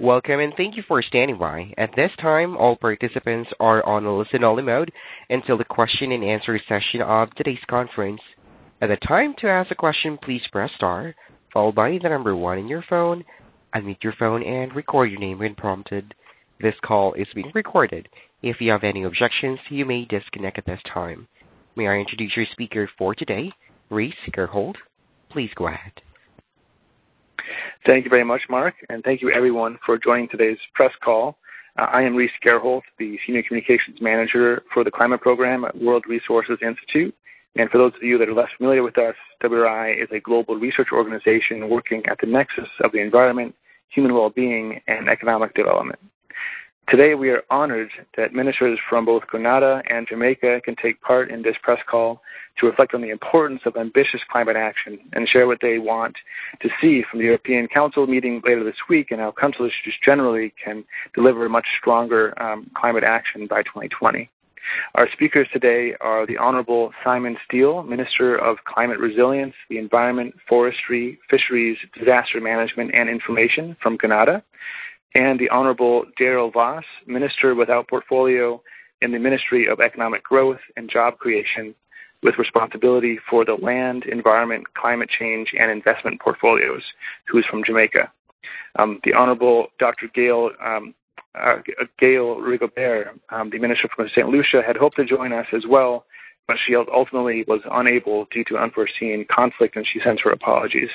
Welcome, and thank you for standing by. At this time, all participants are on a listen-only mode until the question and answer session of today's conference. At the time to ask a question, please press star, followed by the number one on your phone, unmute your phone, and record your name when prompted. This call is being recorded. If you have any objections, you may disconnect at this time. May I introduce your speaker for today, Rhys Gerholdt. Please go ahead. Thank you very much, Mark, and thank you everyone for joining today's press call. Uh, I am Rhys Gerholdt, the Senior Communications Manager for the Climate Program at World Resources Institute. And for those of you that are less familiar with us, WRI is a global research organization working at the nexus of the environment, human well-being, and economic development. Today, we are honored that ministers from both Grenada and Jamaica can take part in this press call to reflect on the importance of ambitious climate action and share what they want to see from the European Council meeting later this week and how countries just generally can deliver much stronger um, climate action by 2020. Our speakers today are the Honorable Simon Stiell, Minister of Climate Resilience, the Environment, Forestry, Fisheries, Disaster Management, and Information from Grenada, and the Honorable Daryl Vaz, Minister without portfolio in the Ministry of Economic Growth and Job Creation, with responsibility for the land, environment, climate change, and investment portfolios, who is from Jamaica. Um, the Honorable Dr. Gale um, uh, Gale Rigobert, um, the Minister from St. Lucia, had hoped to join us as well, but she ultimately was unable due to unforeseen conflict, and she sends her apologies.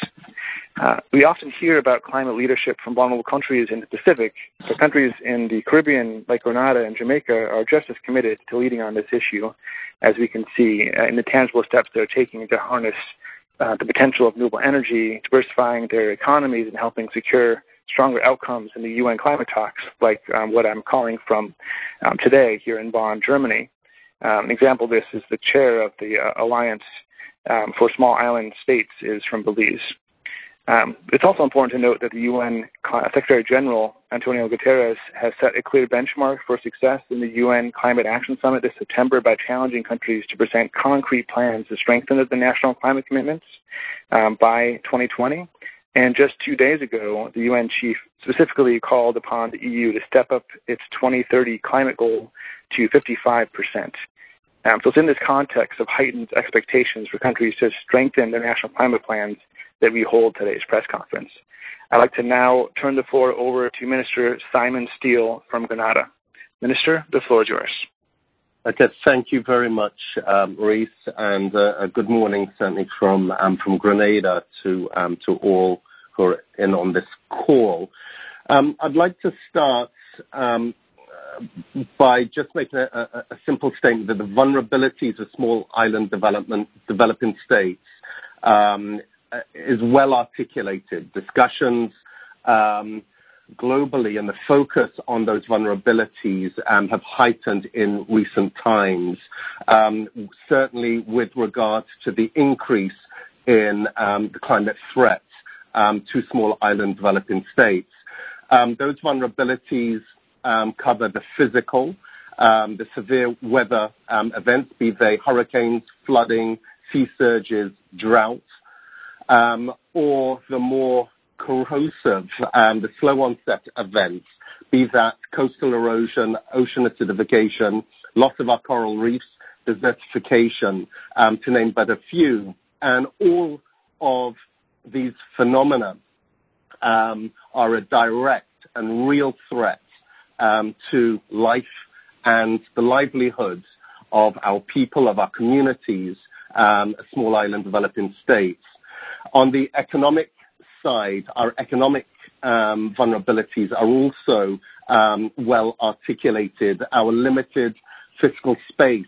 Uh, we often hear about climate leadership from vulnerable countries in the Pacific, but countries in the Caribbean, like Grenada and Jamaica, are just as committed to leading on this issue, as we can see uh, in the tangible steps they're taking to harness uh, the potential of renewable energy, diversifying their economies, and helping secure stronger outcomes in the UN climate talks, like um, what I'm calling from um, today here in Bonn, Germany. Um, an example of this is the chair of the uh, Alliance um, for Small Island States is from Belize. Um, it's also important to note that the UN Secretary General Antonio Guterres has set a clear benchmark for success in the UN Climate Action Summit this September by challenging countries to present concrete plans to strengthen the national climate commitments um, by 2020. And just two days ago, the UN chief specifically called upon the EU to step up its 2030 climate goal to 55%. Um, so it's in this context of heightened expectations for countries to strengthen their national climate plans that we hold today's press conference. I'd like to now turn the floor over to Minister Simon Stiell from Grenada. Minister, the floor is yours. Okay, thank you very much, um, Rhys, and uh, good morning, certainly from um, from Grenada to um, to all who are in on this call. Um, I'd like to start um, by just making a, simple statement that the vulnerabilities of small island developing states um, is well articulated. Discussions um, globally and the focus on those vulnerabilities um, have heightened in recent times, certainly with regards to the increase in the climate threats to small island developing states. Those vulnerabilities cover the physical, the severe weather events, be they hurricanes, flooding, sea surges, droughts, um, or the more corrosive the slow onset events, be that coastal erosion, ocean acidification, loss of our coral reefs, desertification, um, to name but a few. And all of these phenomena um, are a direct and real threat um, to life and the livelihoods of our people, of our communities, um, small island developing states. On the economic side, our economic um, vulnerabilities are also um, well articulated. Our limited fiscal space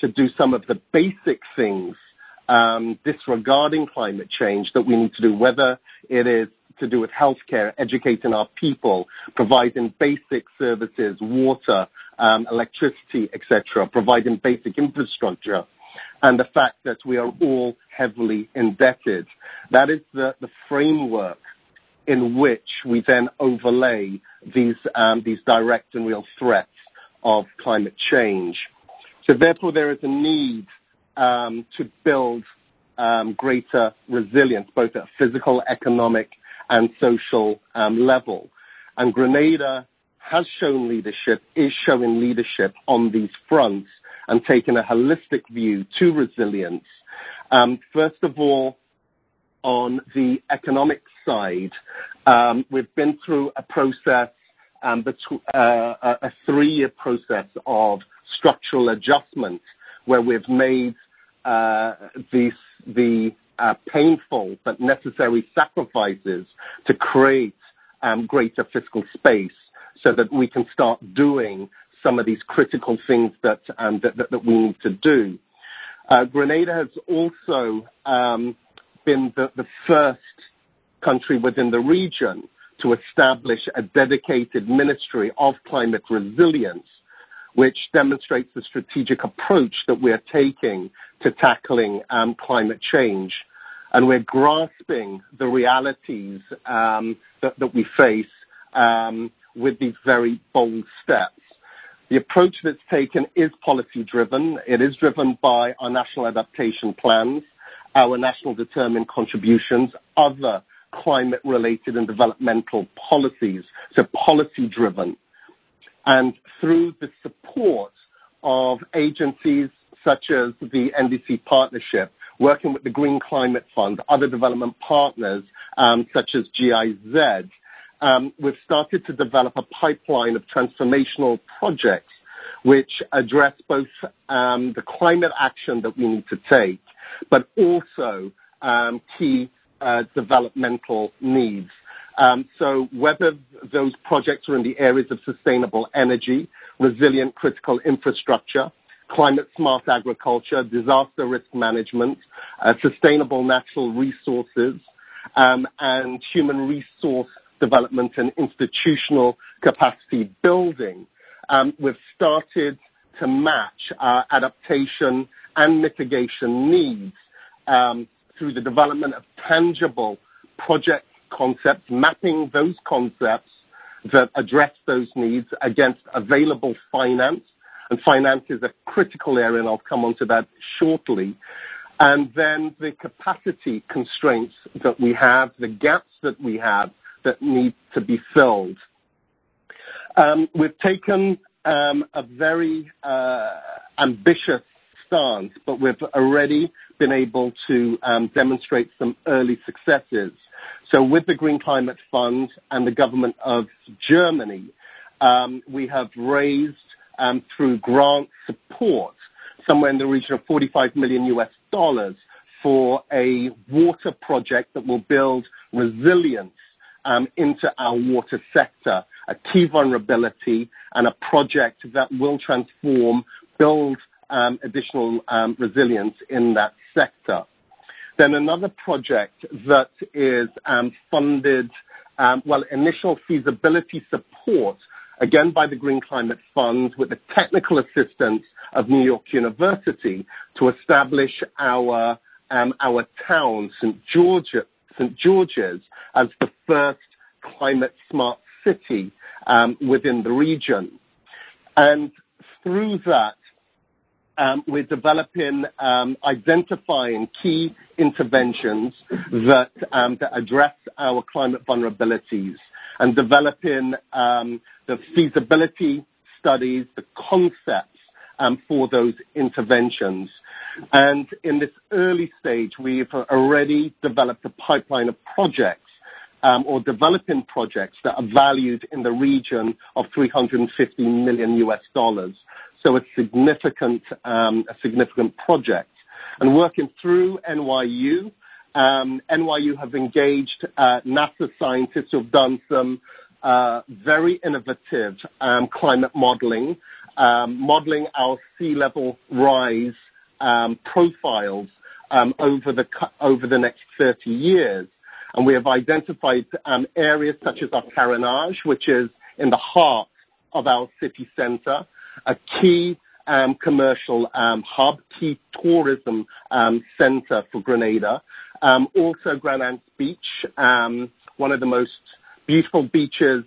to do some of the basic things um, disregarding climate change that we need to do, whether it is to do with healthcare, educating our people, providing basic services, water, um, electricity, etc., providing basic infrastructure and the fact that we are all heavily indebted. That is the, the framework in which we then overlay these, um, these direct and real threats of climate change. So therefore, there is a need um, to build greater resilience, both at physical, economic, and social um, level. And Grenada has shown leadership, is showing leadership on these fronts and taking a holistic view to resilience. First of all, on the economic side, we've been through a process, a three-year process of structural adjustment, where we've made uh, the Uh, painful but necessary sacrifices to create um, greater fiscal space so that we can start doing some of these critical things that um that we need to do. Uh, Grenada has also um, been the first country within the region to establish a dedicated Ministry of Climate Resilience, which demonstrates the strategic approach that we are taking to tackling um, climate change. And we're grasping the realities um, that we face um, with these very bold steps. The approach that's taken is policy-driven. It is driven by our national adaptation plans, our national determined contributions, other climate-related and developmental policies, so policy-driven. Through the support of agencies such as the NDC Partnership, working with the Green Climate Fund, other development partners, um, such as GIZ, um, we've started to develop a pipeline of transformational projects which address both um, the climate action that we need to take, but also key uh, developmental needs. Um, whether those projects are in the areas of sustainable energy, resilient critical infrastructure, climate smart agriculture, disaster risk management, uh, sustainable natural resources, um, and human resource development and institutional capacity building, um, we've started to match our adaptation and mitigation needs through the development of tangible project concepts, mapping those concepts that address those needs against available finance. And finance is a critical area, and I'll come onto that shortly. And then the capacity constraints that we have, the gaps that we have that need to be filled. Um, we've taken um, a very uh, ambitious stance, but we've already been able to um, demonstrate some early successes. So with the Green Climate Fund and the government of Germany, we have raised, um through grant support, somewhere in the region of $45 million for a water project that will build resilience um into our water sector, a key vulnerability and a project that will transform, build um additional um resilience in that sector. Then another project that is um, funded, um, well, initial feasibility support, again, by the Green Climate Fund with the technical assistance of New York University to establish our um our town, St George's, as the first climate smart city um, within the region. And through that, we're developing, identifying key interventions that um that address our climate vulnerabilities and developing the feasibility studies, the concepts um for those interventions. And in this early stage, we've already developed a pipeline of projects, or developing projects that are valued in the region of $350 million. So a significant um a significant project. And working through NYU NYU have engaged NASA scientists who have done some very innovative climate modeling um, our sea level rise profiles um over the over the next 30 years. And we have identified areas such as our Carénage, which is in the heart of our city center, a key um, commercial um, hub, key tourism um, center for Grenada. Also Grand Anse Beach, one of the most beautiful beaches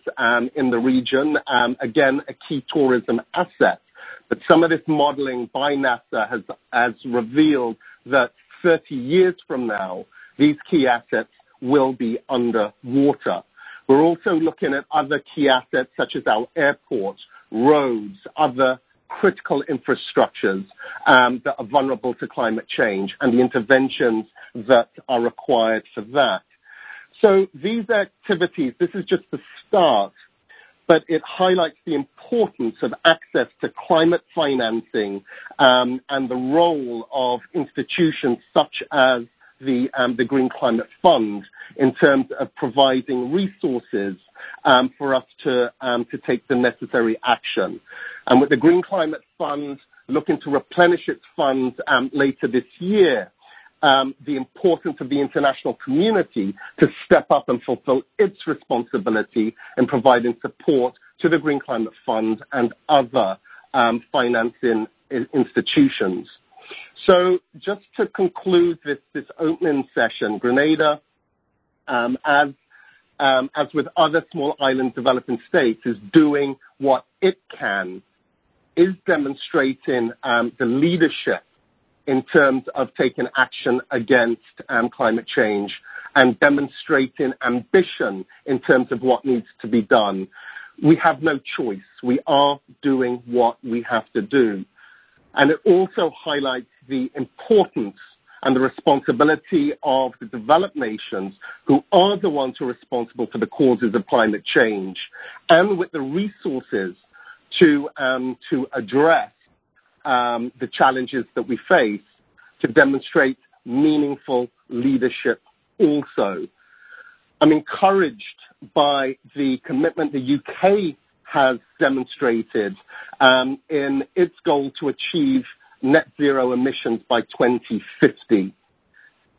in the region. Again, a key tourism asset. But some of this modeling by NASA has revealed that 30 years from now, these key assets will be underwater. We're also looking at other key assets such as our airports, roads, other critical infrastructures um, that are vulnerable to climate change and the interventions that are required for that. So these activities, this is just the start, but it highlights the importance of access to climate financing um, and the role of institutions such as the, um, the Green Climate Fund in terms of providing resources um, for us to, um, to take the necessary action. And with the Green Climate Fund looking to replenish its funds later this year, the importance of the international community to step up and fulfill its responsibility in providing support to the Green Climate Fund and other financing institutions. So just to conclude this, this opening session, Grenada, um, as, um, as with other small island developing states, is doing what it can, is demonstrating um, the leadership in terms of taking action against um, climate change and demonstrating ambition in terms of what needs to be done. We have no choice. We are doing what we have to do. And it also highlights the importance and the responsibility of the developed nations who are the ones who are responsible for the causes of climate change and with the resources to, um, to address um, the challenges that we face to demonstrate meaningful leadership also. I'm encouraged by the commitment the UK has demonstrated um, in its goal to achieve net zero emissions by 2050.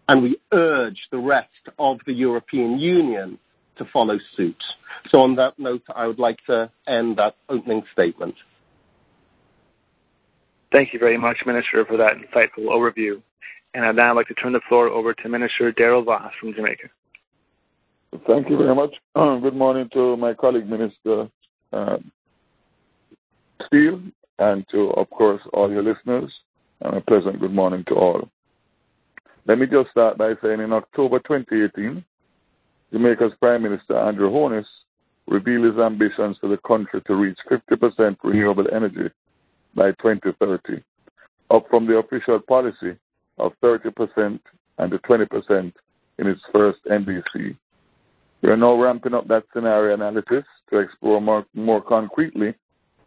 And we urge the rest of the European Union to follow suit. So on that note, I would like to end that opening statement. Thank you very much, Minister, for that insightful overview. And I'd now like to turn the floor over to Minister Daryl Vaz from Jamaica. Thank you very much. Good morning to my colleague, Minister uh, Stiell, and to, of course, all your listeners. And a pleasant good morning to all. Let me just start by saying in October 2018, Jamaica's Prime Minister Andrew Holness revealed his ambitions for the country to reach 50% renewable energy by 2030, up from the official policy of 30% and 20% in its first NDC. We are now ramping up that scenario analysis to explore more, more concretely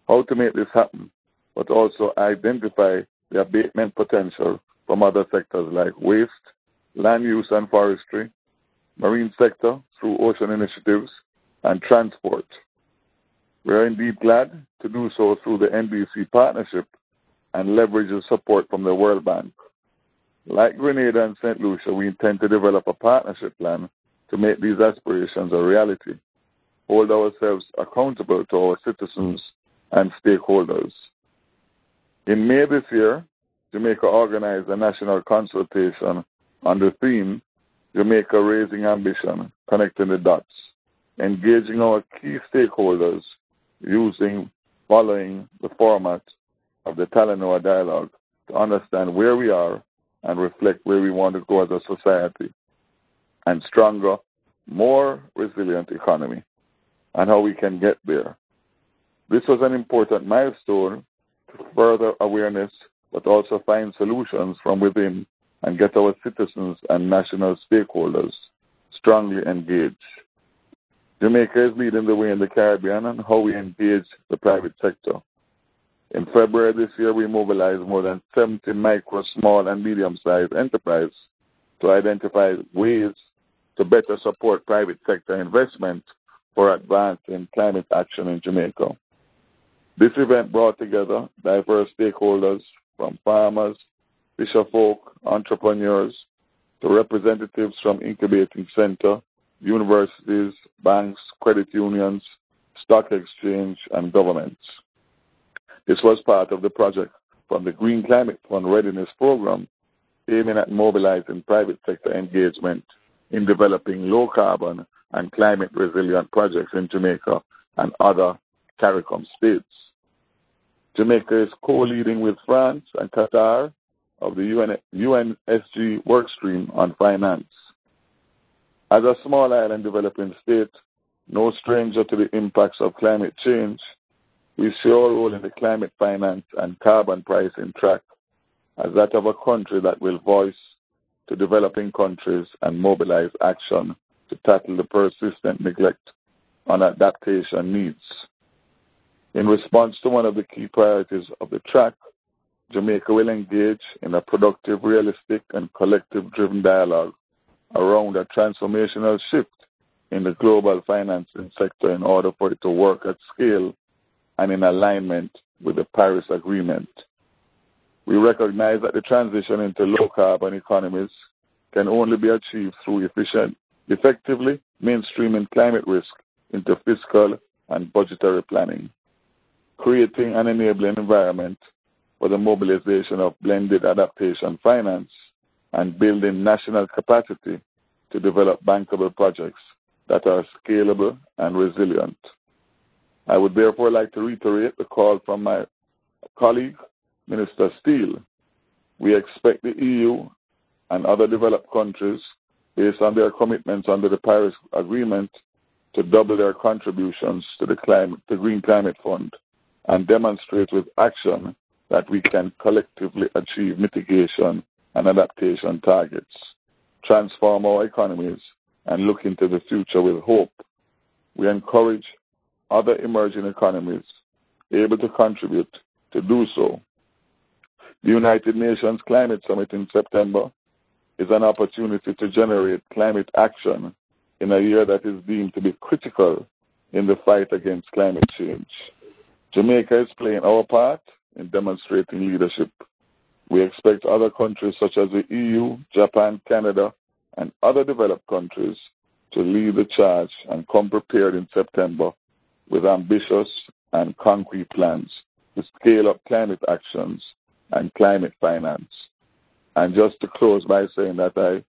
how to make this happen, but also identify the abatement potential from other sectors like waste, land use and forestry, marine sector through ocean initiatives, and transport. We are indeed glad to do so through the NDC partnership and leverage the support from the World Bank. Like Grenada and St. Lucia, we intend to develop a partnership plan to make these aspirations a reality, hold ourselves accountable to our citizens and stakeholders. In May this year, Jamaica organized a national consultation on the theme Jamaica Raising Ambition, Connecting the Dots, engaging our key stakeholders using following the format of the Talanoa dialogue to understand where we are and reflect where we want to go as a society and stronger, more resilient economy and how we can get there. This was an important milestone to further awareness, but also find solutions from within and get our citizens and national stakeholders strongly engaged. Jamaica is leading the way in the Caribbean on how we engage the private sector. In February this year, we mobilized more than 70 micro, small, and medium sized enterprises to identify ways to better support private sector investment for advancing climate action in Jamaica. This event brought together diverse stakeholders from farmers, fisherfolk, entrepreneurs, to representatives from incubating center, universities, banks, credit unions, stock exchange, and governments. This was part of the project from the Green Climate Fund Readiness Program, aiming at mobilizing private sector engagement in developing low carbon and climate resilient projects in Jamaica and other CARICOM states. Jamaica is co-leading with France and Qatar of the UN, UNSG workstream on finance. As a small island developing state, no stranger to the impacts of climate change, we see our role in the climate finance and carbon pricing track as that of a country that will voice to developing countries and mobilize action to tackle the persistent neglect on adaptation needs. In response to one of the key priorities of the track, Jamaica will engage in a productive, realistic, and collective driven dialogue around a transformational shift in the global financing sector in order for it to work at scale and in alignment with the Paris Agreement. We recognize that the transition into low carbon economies can only be achieved through efficient, effectively mainstreaming climate risk into fiscal and budgetary planning, creating an enabling environment for the mobilization of blended adaptation finance and building national capacity to develop bankable projects that are scalable and resilient. I would therefore like to reiterate the call from my colleague, Minister Stiell. We expect the EU and other developed countries, based on their commitments under the Paris Agreement, to double their contributions to the, climate, the Green Climate Fund and demonstrate with action that we can collectively achieve mitigation and adaptation targets, transform our economies, and look into the future with hope. We encourage other emerging economies able to contribute to do so. The United Nations Climate Summit in September is an opportunity to generate climate action in a year that is deemed to be critical in the fight against climate change. Jamaica is playing our part in demonstrating leadership. We expect other countries such as the EU, Japan, Canada, and other developed countries to lead the charge and come prepared in September with ambitious and concrete plans to scale up climate actions and climate finance. And just to close by saying that I,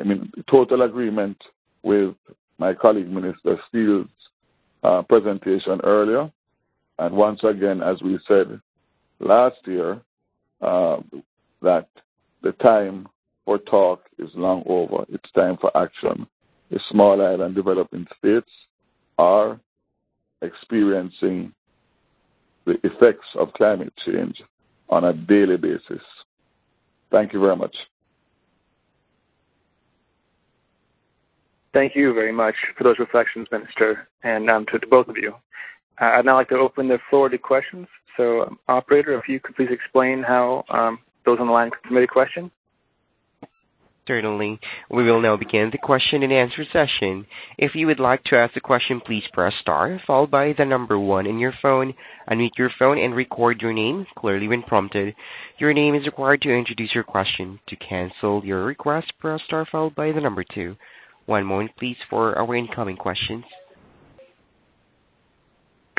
I mean, total agreement with my colleague Minister Stiell's uh, presentation earlier and once again, as we said last year, uh, that the time for talk is long over. It's time for action. The small island developing states are experiencing the effects of climate change on a daily basis. Thank you very much. Thank you very much for those reflections, Minister, and um, to, to both of you. Uh, I'd now like to open the floor to questions. So, um, operator, if you could please explain how um, those on the line can submit a question. Certainly. We will now begin the question and answer session. If you would like to ask a question, please press star, followed by the number one on your phone. Unmute your phone and record your name clearly when prompted. Your name is required to introduce your question. To cancel your request, press star followed by the number two. One moment, please, for our incoming questions.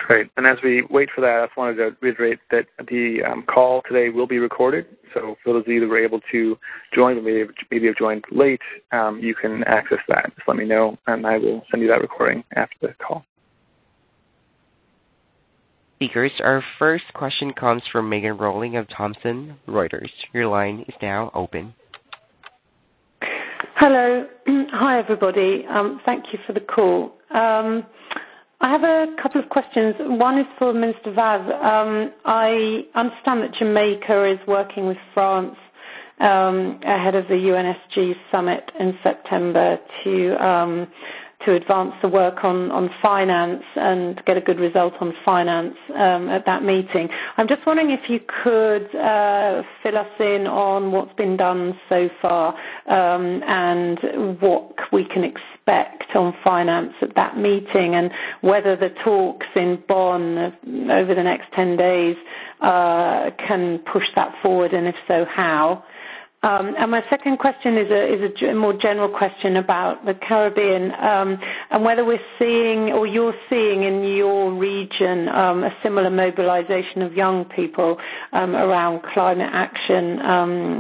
Great. And as we wait for that, I just wanted to reiterate that the um, call today will be recorded. So for those of you that were able to join, but maybe, maybe have joined late, um, you can access that. Just let me know, and I will send you that recording after the call. Speakers, our first question comes from Megan Rowling of Thomson Reuters. Your line is now open. Hello. Hi, everybody. Um, thank you for the call. I have a couple of questions. One is for Minister Vaz. Um, I understand that Jamaica is working with France um, ahead of the UNSG summit in September to um, to advance the work on, finance and get a good result on finance at that meeting. I'm just wondering if you could uh, fill us in on what's been done so far and what we can expect on finance at that meeting and whether the talks in Bonn over the next 10 days uh, can push that forward and if so, how. Um, and my second question is a, more general question about the Caribbean um, and whether we're seeing or you're seeing in your region um, a similar mobilization of young people around climate action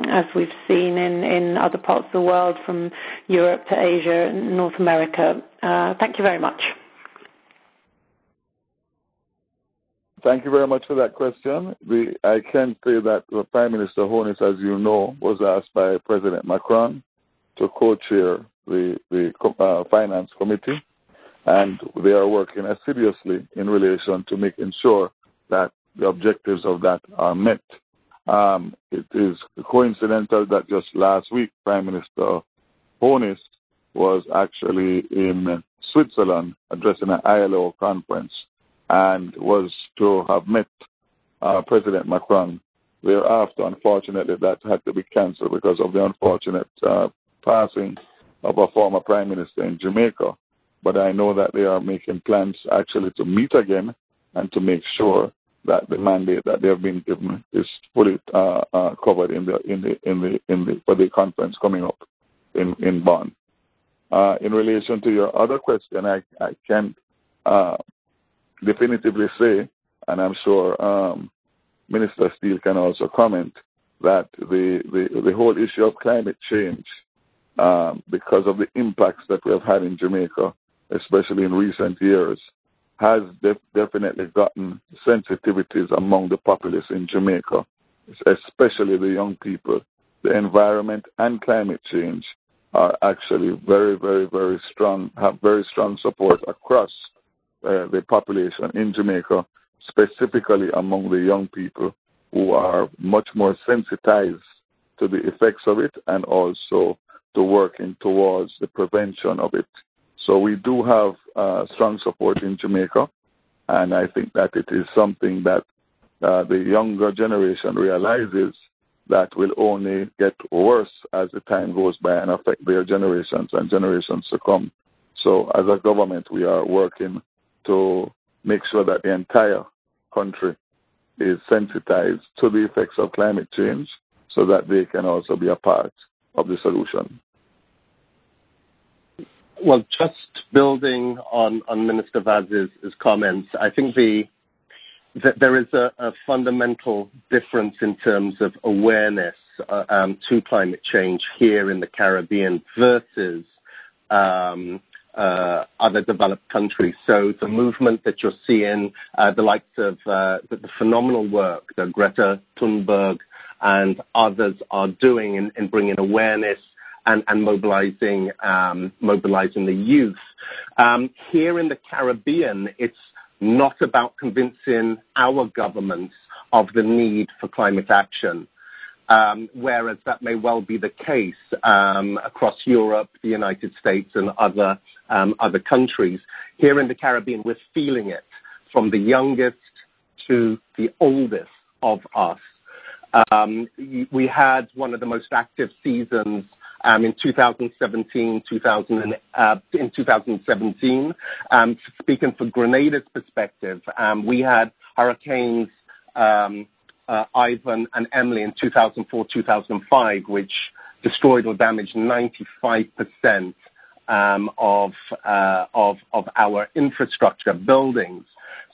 as we've seen in, in other parts of the world from Europe to Asia and North America. Uh, thank you very much. Thank you very much for that question. I can say that Prime Minister Holness, as you know, was asked by President Macron to co-chair the, the uh, Finance Committee and they are working assiduously in relation to making sure that the objectives of that are met. Um, it is coincidental that just last week, Prime Minister Holness was actually in Switzerland addressing an ILO conference and was to have met uh, President Macron. Thereafter, unfortunately, that had to be cancelled because of the unfortunate uh, passing of a former prime minister in Jamaica. But I know that they are making plans actually to meet again and to make sure that the mandate that they have been given is fully uh, uh, covered in the in the in the in the for the conference coming up in in Bonn. Uh, in relation to your other question, I I can uh, definitively say, and I'm sure um, Minister Stiell can also comment that the, the the whole issue of climate change, um, because of the impacts that we have had in Jamaica, especially in recent years, has def- definitely gotten sensitivities among the populace in Jamaica, especially the young people. The environment and climate change are actually very, very, very strong, have very strong support across uh, the population in Jamaica, specifically among the young people who are much more sensitized to the effects of it and also to working towards the prevention of it. So we do have uh, strong support in Jamaica, and I think that it is something that uh, the younger generation realizes that will only get worse as the time goes by and affect their generations and generations to come. So as a government, we are working to make sure that the entire country is sensitized to the effects of climate change so that they can also be a part of the solution. Well, just building on, on Minister Vaz's comments, I think the that there is a, a, fundamental difference in terms of awareness uh, um, to climate change here in the Caribbean versus um, other developed countries. So the movement that you're seeing, uh, the likes of uh, the, phenomenal work that Greta Thunberg and others are doing in, in bringing awareness and, um, mobilizing the youth. Um, here in the Caribbean, it's not about convincing our governments of the need for climate action whereas that may well be the case um, across Europe, the United States, and other um, other countries. Here in the Caribbean, we're feeling it from the youngest to the oldest of us. Um, we had one of the most active seasons um, in 2017, 2000, uh, in 2017. Um, speaking for Grenada's perspective, um, we had hurricanes um, Ivan and Emily in 2004, 2005, which destroyed or damaged 95% um, of, uh, of, our infrastructure buildings.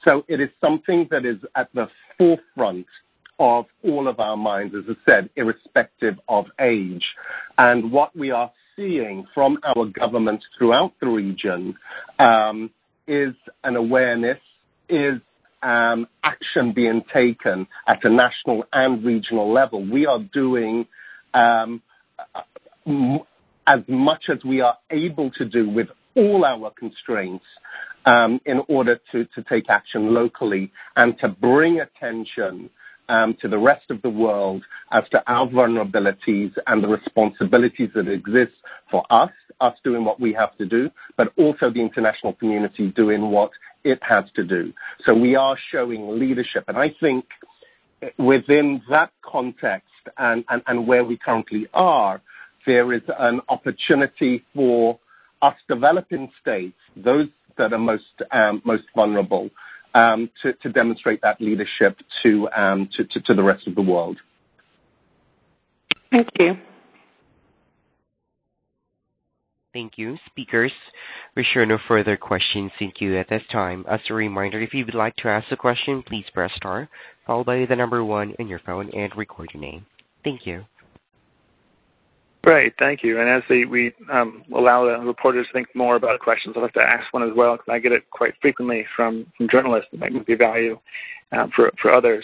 So it is something that is at the forefront of all of our minds, as I said, irrespective of age. And what we are seeing from our governments throughout the region um, is an awareness, is action being taken at a national and regional level. We are doing um, as much as we are able to do with all our constraints um, in order to, to take action locally and to bring attention um, to the rest of the world as to our vulnerabilities and the responsibilities that exist for us, us doing what we have to do, but also the international community doing what it has to do. So we are showing leadership. And I think within that context and, where we currently are, there is an opportunity for us developing states, those that are most um, most vulnerable, um, to, demonstrate that leadership um, to the rest of the world. Thank you. Thank you. Speakers, we show no further questions in queue at this time. As a reminder, if you would like to ask a question, please press star, followed by the number one on your phone and record your name. Thank you. Great, thank you. And as we um, allow the reporters to think more about questions, I'd like to ask one as well because I get it quite frequently from, journalists that might be of value um, for, others.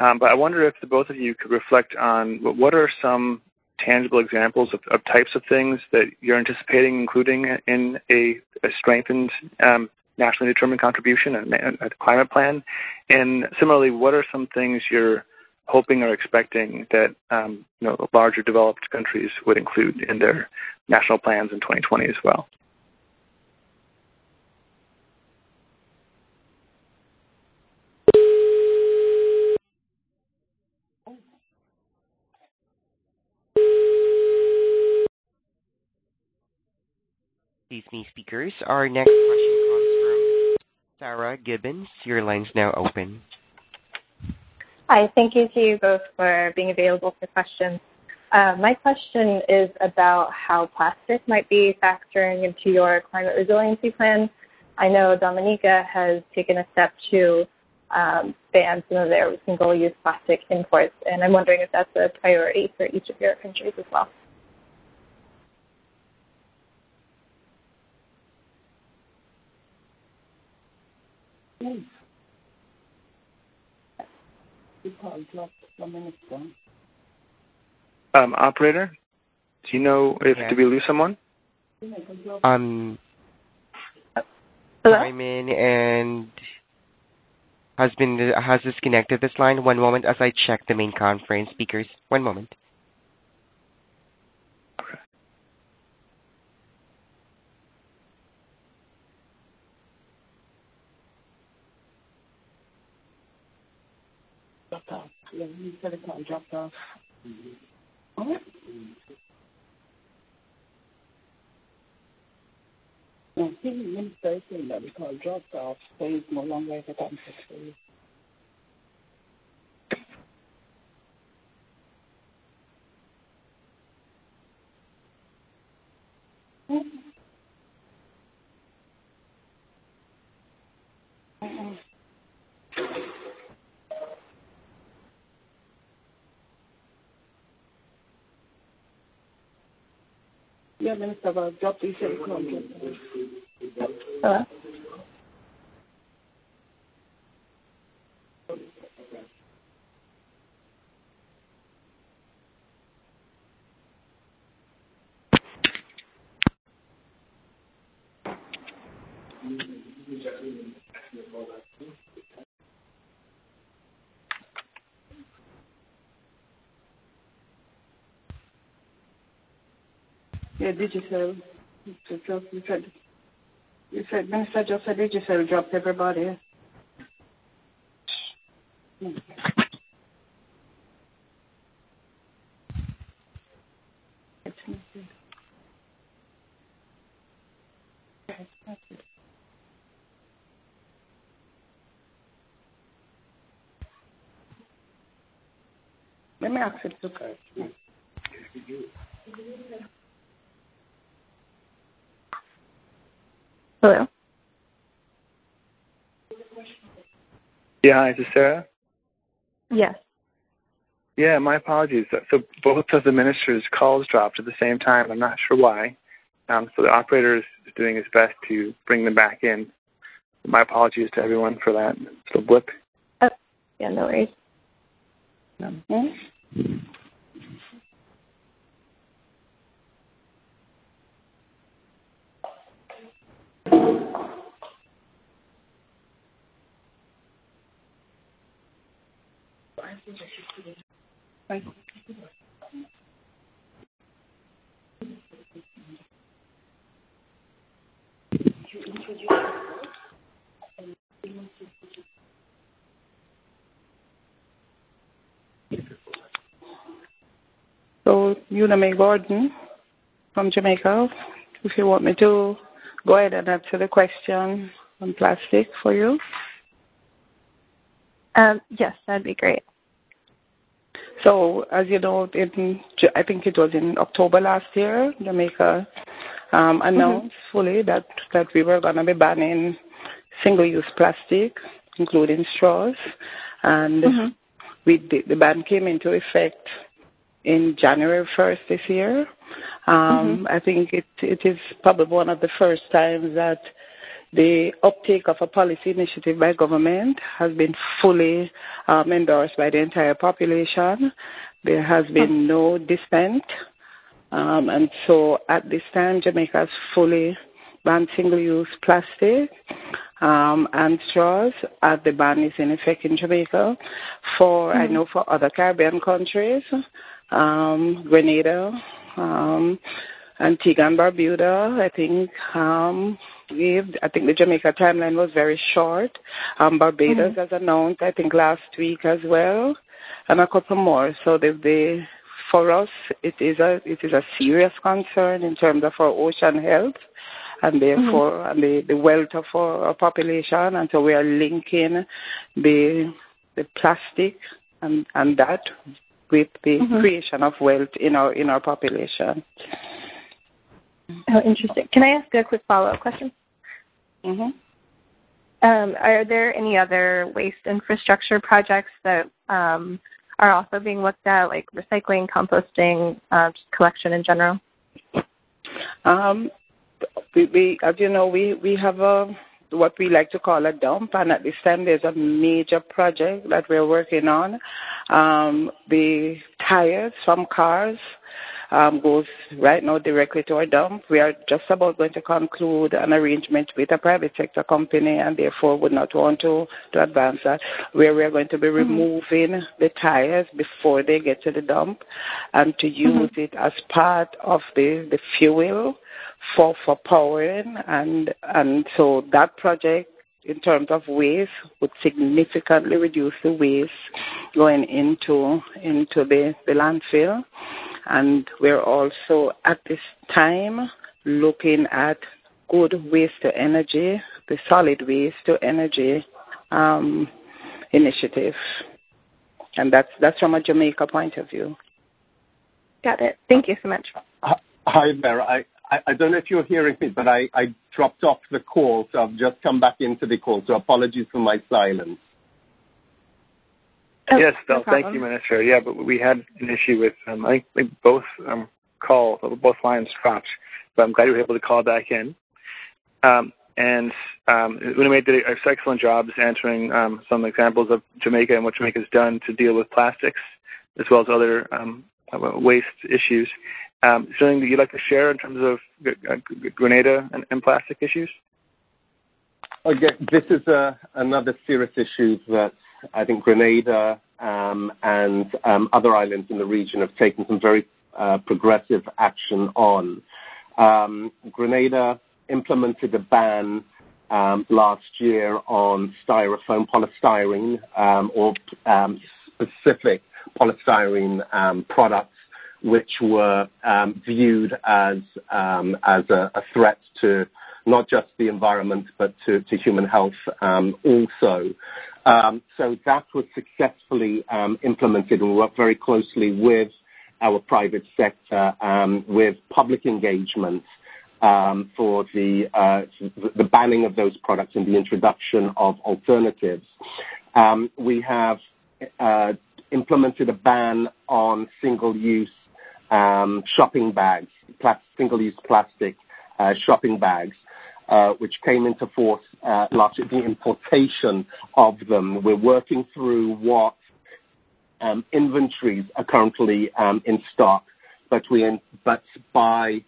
Um, but I wonder if the both of you could reflect on what are some tangible examples of, of types of things that you're anticipating including in a, a strengthened um, nationally determined contribution and a climate plan? And similarly, what are some things you're hoping or expecting that um, you know larger developed countries would include in their national plans in 2020 as well? These me speakers. Our next question comes from Sarah Gibbons. Your line's now open. Hi, thank you to you both for being available for questions. Uh, my question is about how plastic might be factoring into your climate resiliency plan. I know Dominica has taken a step to um, ban some of their single-use plastic imports, and I'm wondering if that's a priority for each of your countries as well. Um, operator, do you know if yeah. did we lose someone? Um, Hello? Hyman and has been has disconnected this line. One moment as I check the main conference speakers. One moment. dropped off. Yeah, he said it got dropped off. Mm-hmm. No, he minister saying that it got dropped off, so he's no longer the conference for you. Mm-hmm. Yeah, Minister, about drop the shell digital. Drop, you said, you said, Minister just said digital dropped everybody. Let me ask it to Hello? Yeah, hi, this is Sarah? Yes. Yeah, my apologies. So both of the ministers' calls dropped at the same time. I'm not sure why. Um, so the operator is doing his best to bring them back in. My apologies to everyone for that little blip. Oh, yeah, no worries. Mm-hmm. So, Una May Gordon from Jamaica, if you want me to go ahead and answer the question on plastic for you. Um, yes, that'd be great. So, as you know, in, I think it was in October last year, Jamaica um, announced mm-hmm. fully that, that we were going to be banning single-use plastic, including straws. And mm-hmm. we did, the ban came into effect in January 1st this year. Um, mm-hmm. I think it, it is probably one of the first times that the uptake of a policy initiative by government has been fully um, endorsed by the entire population. there has been no dissent. Um, and so at this time, Jamaica has fully banned single-use plastic um, and straws. Uh, the ban is in effect in Jamaica. For mm-hmm. I know for other Caribbean countries, um, Grenada, um, Antigua and Barbuda, I think we I think the Jamaica timeline was very short. Um, Barbados mm-hmm. has announced, I think last week as well, and a couple more. So they, they for us, it is a it is a serious concern in terms of our ocean health and therefore mm-hmm. and the, the wealth of our, our, population. And so we are linking the the plastic and and that with the mm-hmm. creation of wealth in our in our population. Oh, interesting. Can I ask a quick follow up question? Mm-hmm. Um, are there any other waste infrastructure projects that um, are also being looked at, like recycling, composting, uh, just collection in general? Um, we, we, as you know, we, we have a what we like to call a dump, and at this time there's a major project that we're working on. Um, the tires from cars goes right now directly to our dump. We are just about going to conclude an arrangement with a private sector company and therefore would not want to, to advance that, where we are going to be mm-hmm. removing mm-hmm. the tires before they get to the dump and to use mm-hmm. it as part of the, the fuel for, for powering. And, and so that project in terms of waste would significantly reduce the waste going into into the, the landfill. And we're also at this time looking at good waste to energy, the solid waste to energy um, initiative. And that's that's from a Jamaica point of view. Got it. Thank you so much. Hi, Vera. I, I, I don't know if you're hearing me, but I, I dropped off the call, so I've just come back into the call. So apologies for my silence. Oh, yes, no thank you, Minister. Yeah, but we had an issue with um, I think both um, calls, both lines dropped, but I'm glad you were able to call back in. Um, and um, Uname did an excellent job answering um, some examples of Jamaica and what Jamaica has done to deal with plastics, as well as other um, waste issues. Um, is there anything that you'd like to share in terms of uh, Grenada and, and plastic issues? Again, this is uh, another serious issue that I think Grenada um, and um, other islands in the region have taken some very uh, progressive action on. Um, Grenada implemented a ban last year on styrofoam polystyrene or specific polystyrene products which were viewed as a, threat to not just the environment, but to, human health also. Um, so that was successfully um, implemented and we worked very closely with our private sector, um, with public engagement for the, uh, the banning of those products and the introduction of alternatives. We have uh, implemented a ban on single-use shopping bags, single-use plastic uh, shopping bags. Uh, which came into force uh, last year, the importation of them. We're working through what um, inventories are currently um, in stock, but we but by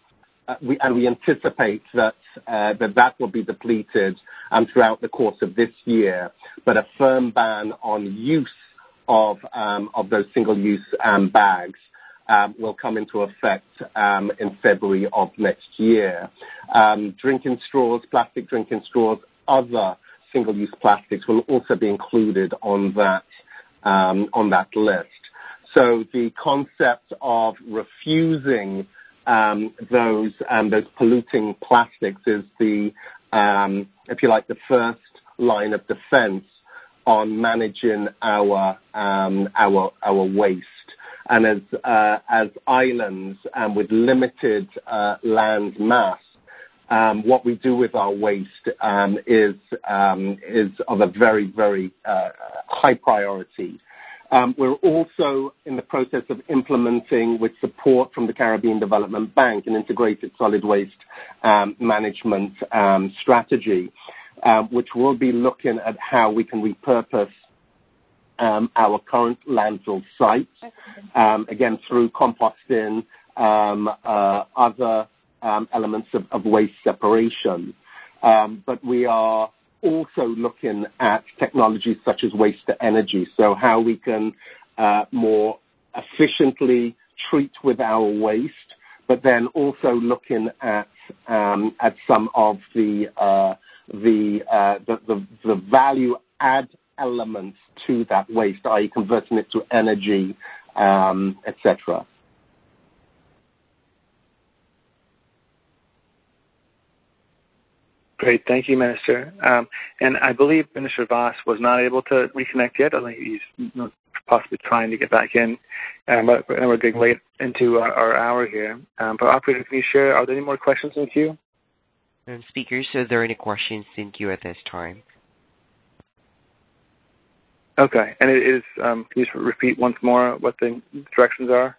uh, we and we anticipate that that will be depleted um, throughout the course of this year. But a firm ban on use of um, of those single-use um, bags will come into effect um, in February of next year. Um, drinking straws, plastic drinking straws, other single-use plastics will also be included on that um, on that list. So the concept of refusing um, those um, those polluting plastics is the, if you like, the first line of defense on managing our our our waste and as uh, as islands and with limited uh, land mass, um, what we do with our waste um, is um, is of a very very uh, high priority. Um, we're also in the process of implementing, with support from the Caribbean Development Bank, an integrated solid waste um, management um, strategy, um, which will be looking at how we can repurpose Um, our current landfill sites, um, again, through composting, um, uh, other elements of waste separation. Um but we are also looking at technologies such as waste-to-energy, so how we can uh, more efficiently treat with our waste, but then also looking at um at some of the uh, the the value add elements to that waste, i.e., converting it to energy, et cetera. Great. Thank you, Minister. Um and I believe Minister Vaz was not able to reconnect yet. I think he's possibly trying to get back in. And we're getting late into our hour here. Um but operator, can you share, are there any more questions in queue? Speakers, are there any questions in queue at this time? Okay. And it is, um, Can you just repeat once more what the directions are?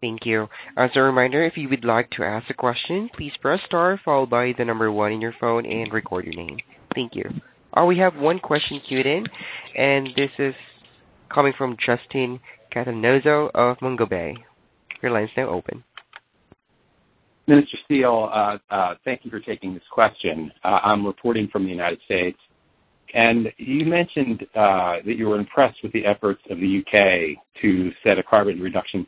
Thank you. As a reminder, if you would like to ask a question, please press star followed by the number one on your phone and record your name. Thank you. Oh, we have one question queued in, and this is coming from Justin Catanoso of Mongabay. Your line is now open. Minister Stiell, uh, uh, thank you for taking this question. Uh, I'm reporting from the United States. And you mentioned uh, that you were impressed with the efforts of the U.K. to set a carbon reduction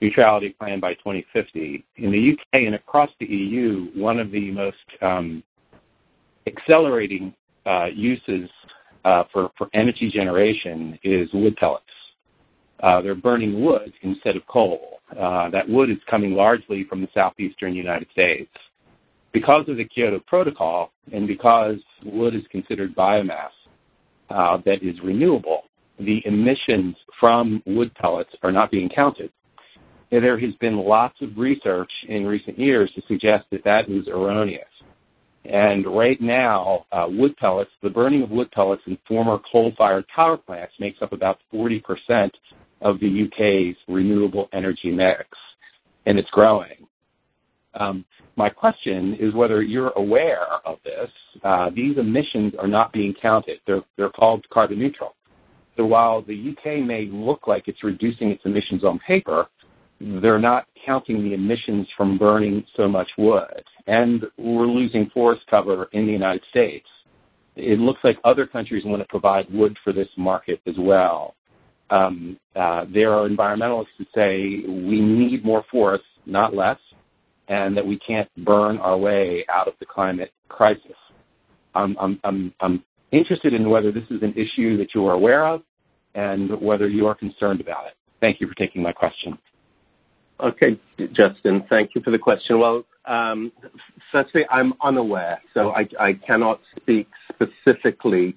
neutrality plan by 2050. In the U.K. and across the EU, one of the most um, accelerating uh, uses uh for energy generation is wood pellets. Uh, they're burning wood instead of coal. That wood is coming largely from the southeastern United States. Because of the Kyoto Protocol and because wood is considered biomass uh, that is renewable, the emissions from wood pellets are not being counted. There has been lots of research in recent years to suggest that that is erroneous. And right now, uh, wood pellets, the burning of wood pellets in former coal-fired power plants makes up about 40% of the U.K.'s renewable energy mix, and it's growing. Um, my question is whether you're aware of this. Uh, these emissions are not being counted. They're called carbon neutral. So while the U.K. may look like it's reducing its emissions on paper, they're not counting the emissions from burning so much wood. And we're losing forest cover in the United States. It looks like other countries want to provide wood for this market as well. Um, uh, there are environmentalists who say we need more forests, not less, and that we can't burn our way out of the climate crisis. I'm interested in whether this is an issue that you are aware of and whether you are concerned about it. Thank you for taking my question. Okay, Justin. Thank you for the question. Well, um, firstly, I'm unaware, so I cannot speak specifically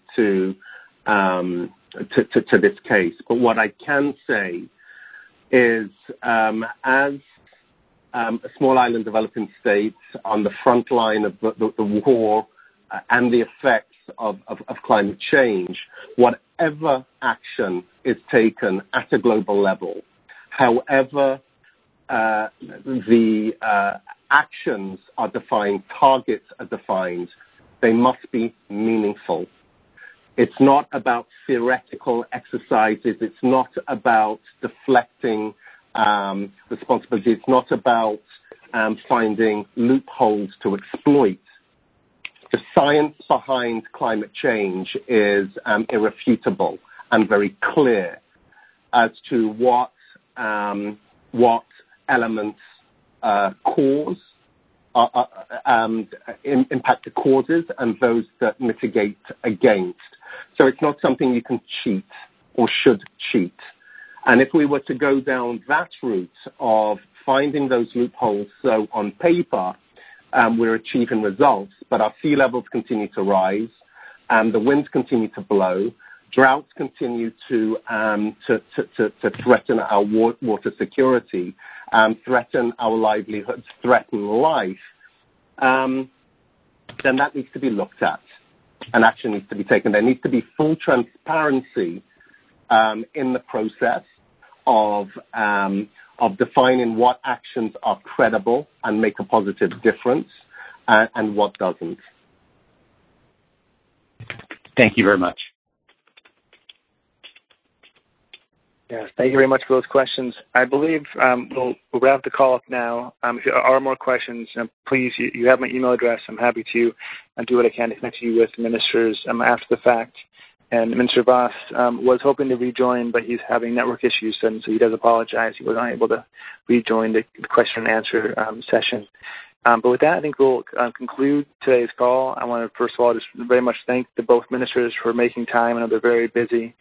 um, to to this case. But what I can say is, um, as Um, a small island developing state on the front line of the war uh, and the effects of climate change, whatever action is taken at a global level, however uh, the uh, actions are defined, targets are defined, they must be meaningful. It's not about theoretical exercises. It's not about deflecting Um, responsibility. It's not about um, finding loopholes to exploit. The science behind climate change is um, irrefutable and very clear as to what um what elements uh, cause uh, uh, impact the causes and those that mitigate against. So it's not something you can cheat or should cheat. And if we were to go down that route of finding those loopholes, so on paper, um, we're achieving results, but our sea levels continue to rise, and the winds continue to blow, droughts continue to um, threaten our water security, threaten our livelihoods, threaten life, um, then that needs to be looked at and action needs to be taken. There needs to be full transparency in the process of defining what actions are credible and make a positive difference and what doesn't. Thank you very much. Yes, thank you very much for those questions. I believe um, we'll, we'll, wrap the call up now. Um, if there are more questions, um, please, you, you, have my email address. I'm happy to uh, do what I can to connect you with ministers um, after the fact. And Minister Vaz um, was hoping to rejoin, but he's having network issues, and so he does apologize. He was unable to rejoin the, the question and answer um, session. but with that, I think we'll uh, conclude today's call. I want to, first of all, just very much thank the both ministers for making time. I know they're very busy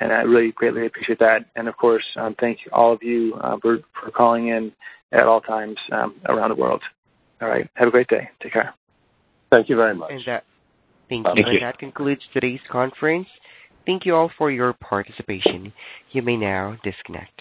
and I really greatly appreciate that. And of course, um, thank all of you uh, for, for calling in at all times um, around the world. All right. Have a great day. Take care. Thank you very much. And that, thank, you. that concludes today's conference. Thank you all for your participation. You may now disconnect.